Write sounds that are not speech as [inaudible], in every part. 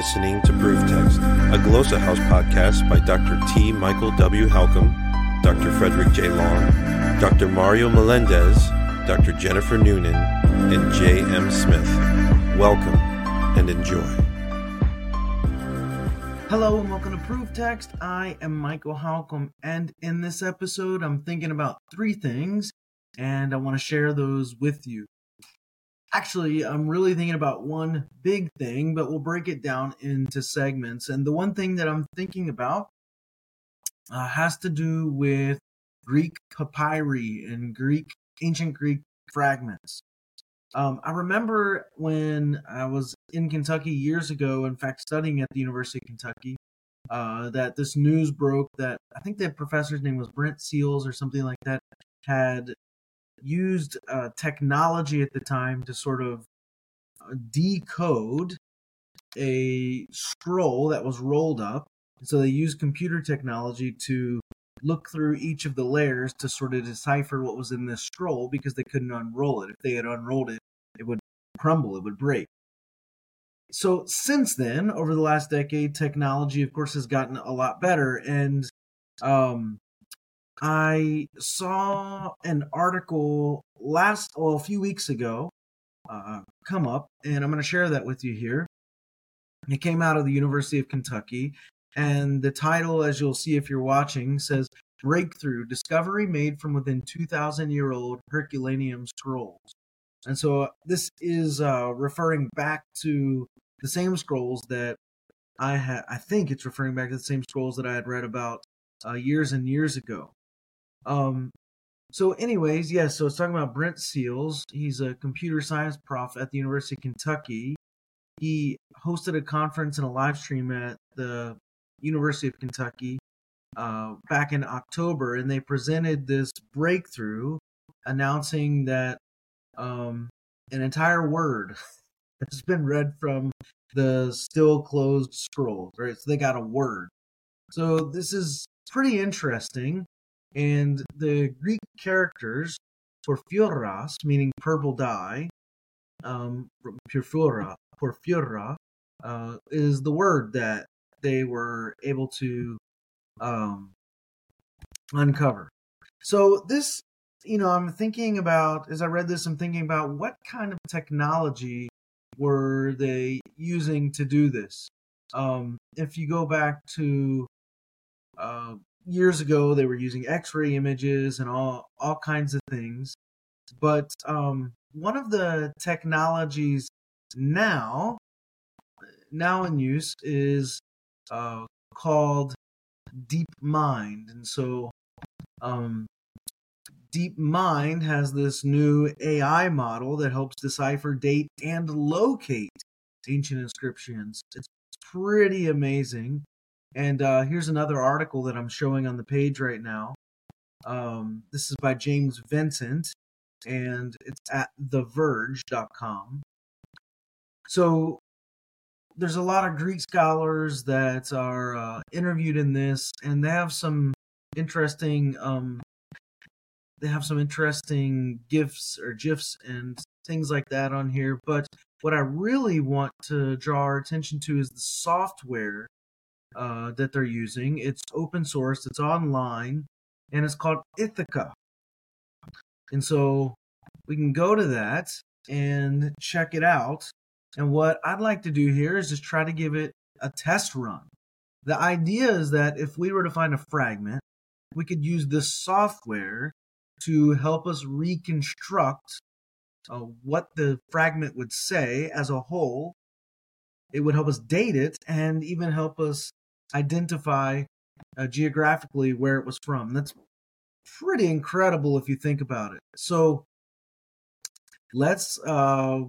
listening to Proof Text, a Glossa House podcast by Dr. T. Michael W. Halcomb, Dr. Frederick J. Long, Dr. Mario Melendez, Dr. Jennifer Noonan, and J. M. Smith. Welcome and enjoy. Hello and welcome to Proof Text. I am Michael Halcomb, and in this episode, I'm thinking about three things, and I want to share those with you. Actually, I'm really thinking about one big thing, but we'll break it down into segments. And the one thing that I'm thinking about uh, has to do with Greek papyri and Greek ancient Greek fragments. Um, I remember when I was in Kentucky years ago, in fact, studying at the University of Kentucky, uh, that this news broke that I think the professor's name was Brent Seals or something like that had used uh, technology at the time to sort of uh, decode a scroll that was rolled up. So they used computer technology to look through each of the layers to sort of decipher what was in this scroll because they couldn't unroll it. If they had unrolled it, it would crumble, it would break. So since then, over the last decade, technology, of course, has gotten a lot better. And um, I saw an article last, well, a few weeks ago, uh, come up, and I'm going to share that with you here. It came out of the University of Kentucky, and the title, as you'll see if you're watching, says Breakthrough Discovery Made from Within 2,000 Year Old Herculaneum Scrolls. And so this is uh, referring back to the same scrolls that I had. I think it's referring back to the same scrolls that I had read about uh, years and years ago. Um. So, anyways. Yeah, so it's talking about Brent Seals. He's a computer science prof at the University of Kentucky. He hosted a conference and a live stream at the University of Kentucky uh, back in October, and they presented this breakthrough announcing that um, an entire word [laughs] has been read from the still closed scrolls, right? So they got a word. So this is pretty interesting. And the Greek characters, for porphyros, meaning purple dye, um, porphyra, porphyra, uh, is the word that they were able to um, uncover. So this you know, I'm thinking about as I read this, I'm thinking about what kind of technology were they using to do this. Um, if you go back to uh, years ago, they were using X-ray images and all all kinds of things. But um, one of the technologies now now in use is uh, called DeepMind, and so um, DeepMind has this new AI model that helps decipher, date, and locate ancient inscriptions. It's pretty amazing. And uh, here's another article that I'm showing on the page right now. Um, this is by James Vincent, and it's at TheVerge.com. So there's a lot of Greek scholars that are uh, interviewed in this, and they have some interesting um, they have some interesting gifs or gifs and things like that on here. But what I really want to draw our attention to is the software uh, that they're using. It's open source, it's online, and it's called Ithaca. And so we can go to that and check it out. And what I'd like to do here is just try to give it a test run. The idea is that if we were to find a fragment, we could use this software to help us reconstruct uh, what the fragment would say as a whole. It would help us date it and even help us identify uh, geographically where it was from. That's pretty incredible if you think about it. So let's uh,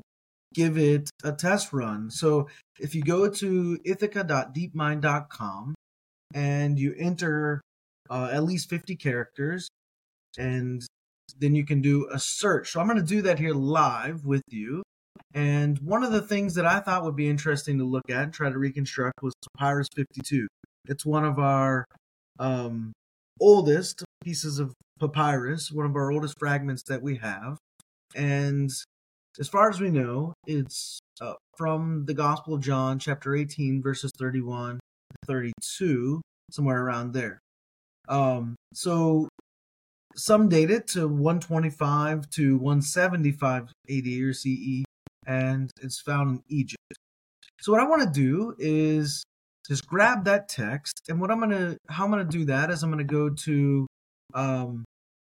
give it a test run. So if you go to ithaca.deepmind.com and you enter uh, at least 50 characters, and then you can do a search. So I'm going to do that here live with you. And one of the things that I thought would be interesting to look at and try to reconstruct was Papyrus 52. It's one of our um, oldest pieces of papyrus, one of our oldest fragments that we have. And as far as we know, it's uh, from the Gospel of John, chapter 18, verses 31 32, somewhere around there. Um, so some date it to 125 to 175 AD or CE, and it's found in Egypt. So what I want to do is just grab that text, and what I'm gonna, how I'm gonna do that is I'm gonna go to um,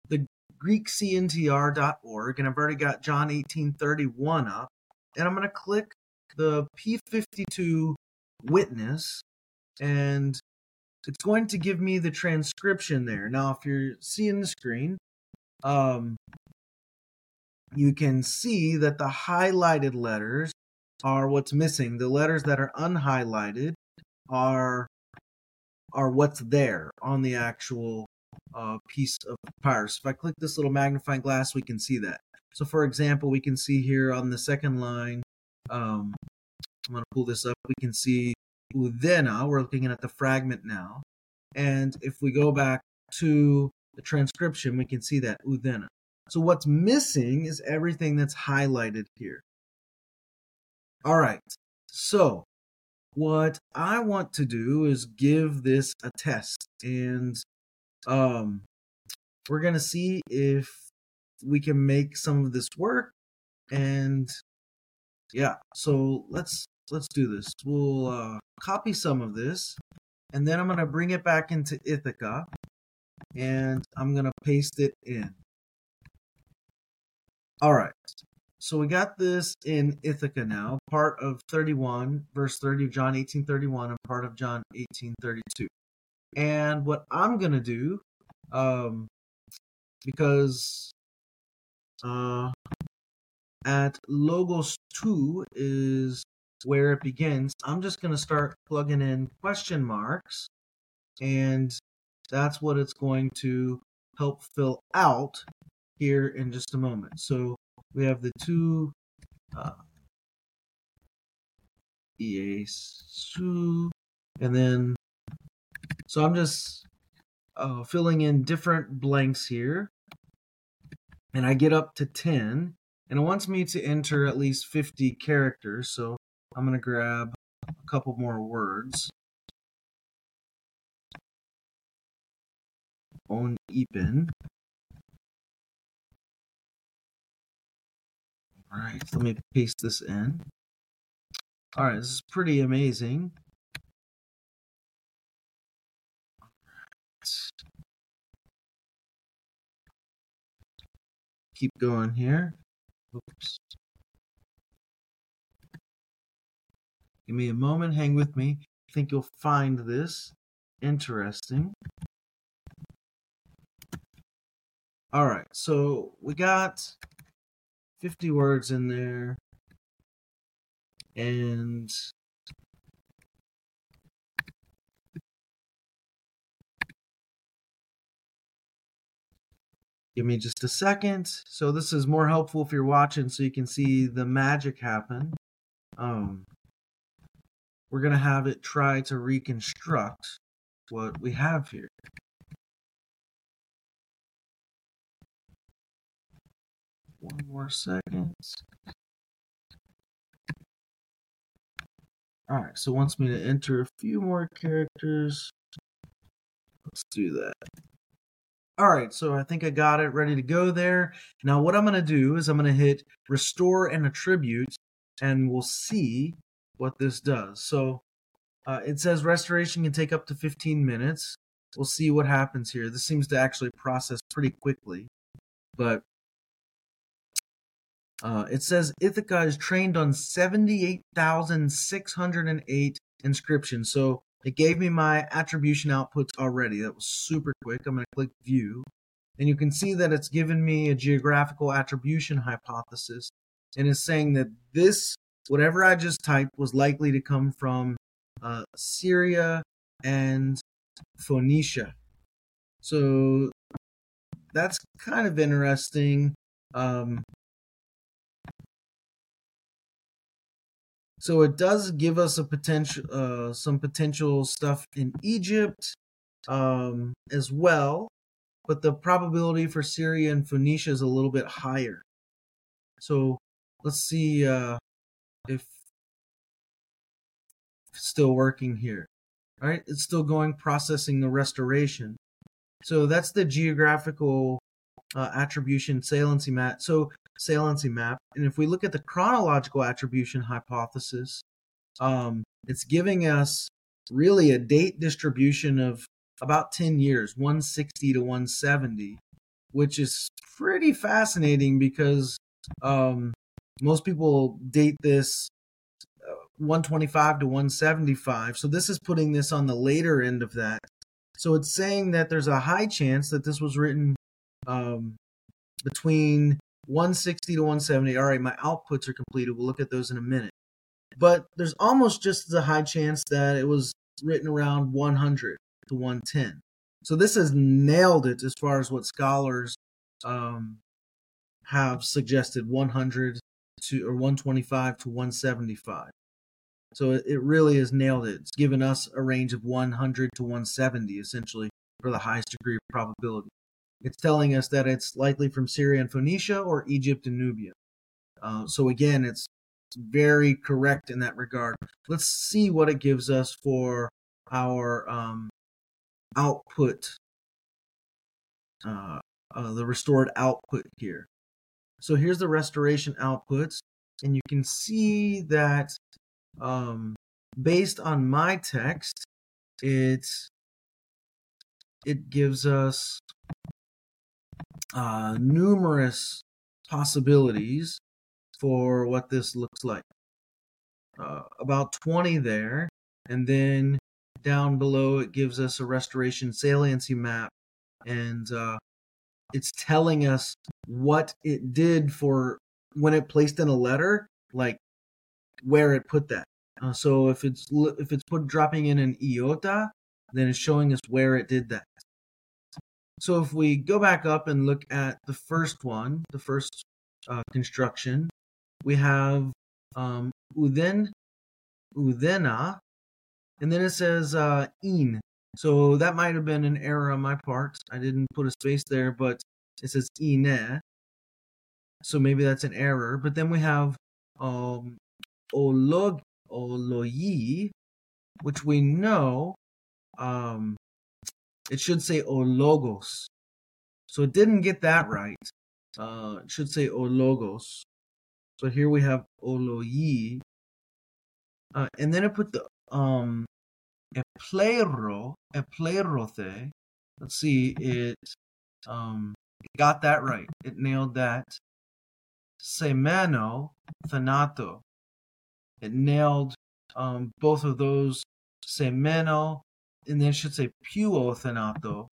the GreekCNTR.org, and I've already got John 18:31 up, and I'm gonna click the P52 witness, and it's going to give me the transcription there. Now, if you're seeing the screen, um, you can see that the highlighted letters are what's missing. The letters that are unhighlighted are are what's there on the actual uh, piece of papyrus. If I click this little magnifying glass, we can see that. So, for example, we can see here on the second line, um, I'm going to pull this up. We can see Udena. We're looking at the fragment now. And if we go back to the transcription, we can see that Udena. So what's missing is everything that's highlighted here. All right. So what I want to do is give this a test and um we're going to see if we can make some of this work and yeah. So let's let's do this. We'll uh, copy some of this, and then I'm going to bring it back into Ithaca, and I'm going to paste it in. All right. So we got this in Ithaca now, part of 31, verse 30 of John 1831, and part of John 1832. And what I'm going to do, um, because uh, at Logos 2 is where it begins, I'm just going to start plugging in question marks, and that's what it's going to help fill out here in just a moment. So we have the two uh, EASU, and then so I'm just uh, filling in different blanks here, and I get up to 10, and it wants me to enter at least 50 characters, so I'm to grab a couple more words. On Epin. Alright, let me paste this in. Alright, this is pretty amazing. Keep going here. Oops. Give me a moment, hang with me. I think you'll find this interesting. All right, so we got 50 words in there. And give me just a second. So this is more helpful if you're watching so you can see the magic happen. Um, we're going to have it try to reconstruct what we have here. One more second. All right, so wants me to enter a few more characters. Let's do that. All right, so I think I got it ready to go there. Now what I'm going to do is I'm going to hit restore and attribute and we'll see what this does. So uh, it says restoration can take up to 15 minutes. We'll see what happens here. This seems to actually process pretty quickly. But uh, it says Ithaca is trained on 78,608 inscriptions. So it gave me my attribution outputs already. That was super quick. I'm going to click view. And you can see that it's given me a geographical attribution hypothesis. And it's saying that this whatever I just typed was likely to come from uh, Syria and Phoenicia. So that's kind of interesting. Um, so it does give us a potential, uh, some potential stuff in Egypt um, as well, but the probability for Syria and Phoenicia is a little bit higher. So let's see uh, if still working here. All right, it's still going processing the restoration. So that's the geographical uh, attribution saliency map. So saliency map, and if we look at the chronological attribution hypothesis, um, it's giving us really a date distribution of about 10 years, 160 to 170, which is pretty fascinating because um, most people date this uh, 125 to 175. So this is putting this on the later end of that. So it's saying that there's a high chance that this was written um, between 160 to 170. All right, my outputs are completed. We'll look at those in a minute. But there's almost just a high chance that it was written around 100 to 110. So this has nailed it as far as what scholars um, have suggested 100 to or 125 to 175. So it really has nailed it. It's given us a range of 100 to 170 essentially for the highest degree of probability. It's telling us that it's likely from Syria and Phoenicia or Egypt and Nubia. Uh, so again, it's very correct in that regard. Let's see what it gives us for our um, output, uh, uh, the restored output here. So here's the restoration outputs, and you can see that um, based on my text, it it gives us uh, numerous possibilities for what this looks like. Uh, about 20 there, and then down below it gives us a restoration saliency map, and uh, it's telling us what it did for when it placed in a letter, like where it put that. Uh, so if it's if it's put dropping in an iota, then it's showing us where it did that. So if we go back up and look at the first one, the first uh, construction, we have um, uden, udena, and then it says uh, in. So that might have been an error on my part. I didn't put a space there, but it says ine. So maybe that's an error. But then we have um, olog, oloyi, which we know um, it should say o logos. So it didn't get that right. Uh, it should say o logos. So here we have oloyi. Uh, and then it put the um eplero, eplerothe. Let's see, it um it got that right. It nailed that. Semeno thanato. It nailed um, both of those. Semeno and then it should say puo thanato,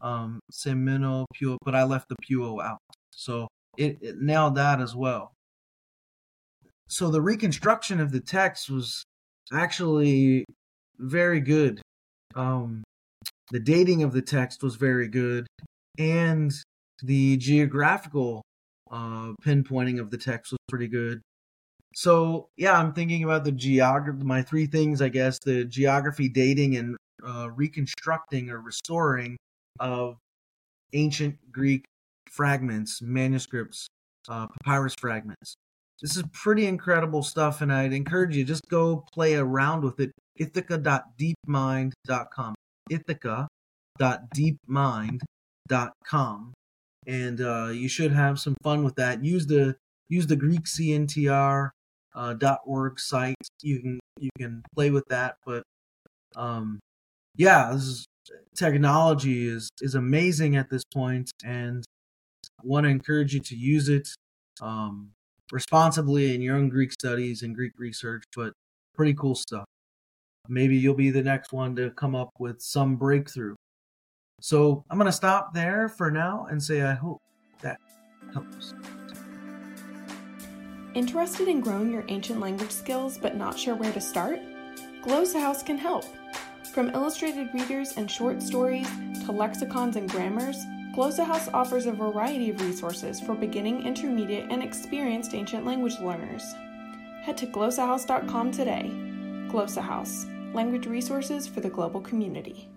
um, semino puo, but I left the puo out. So it, it nailed that as well. So the reconstruction of the text was actually very good. Um, the dating of the text was very good, and the geographical uh, pinpointing of the text was pretty good. So yeah, I'm thinking about the geography. My three things, I guess: the geography, dating, and uh, reconstructing or restoring of ancient Greek fragments, manuscripts, uh, papyrus fragments. This is pretty incredible stuff, and I'd encourage you just go play around with it. Ithaca.deepmind.com. Ithaca.deepmind.com, and uh, you should have some fun with that. Use the use the Greek CNTR uh, .org site. You can you can play with that, but um, yeah, is, technology is is amazing at this point, and I want to encourage you to use it um, responsibly in your own Greek studies and Greek research. But pretty cool stuff. Maybe you'll be the next one to come up with some breakthrough. So I'm going to stop there for now and say I hope that helps. Interested in growing your ancient language skills but not sure where to start? Glossa House can help. From illustrated readers and short stories to lexicons and grammars, Glossa House offers a variety of resources for beginning, intermediate, and experienced ancient language learners. Head to glossahouse.com today. Glossa House, language resources for the global community.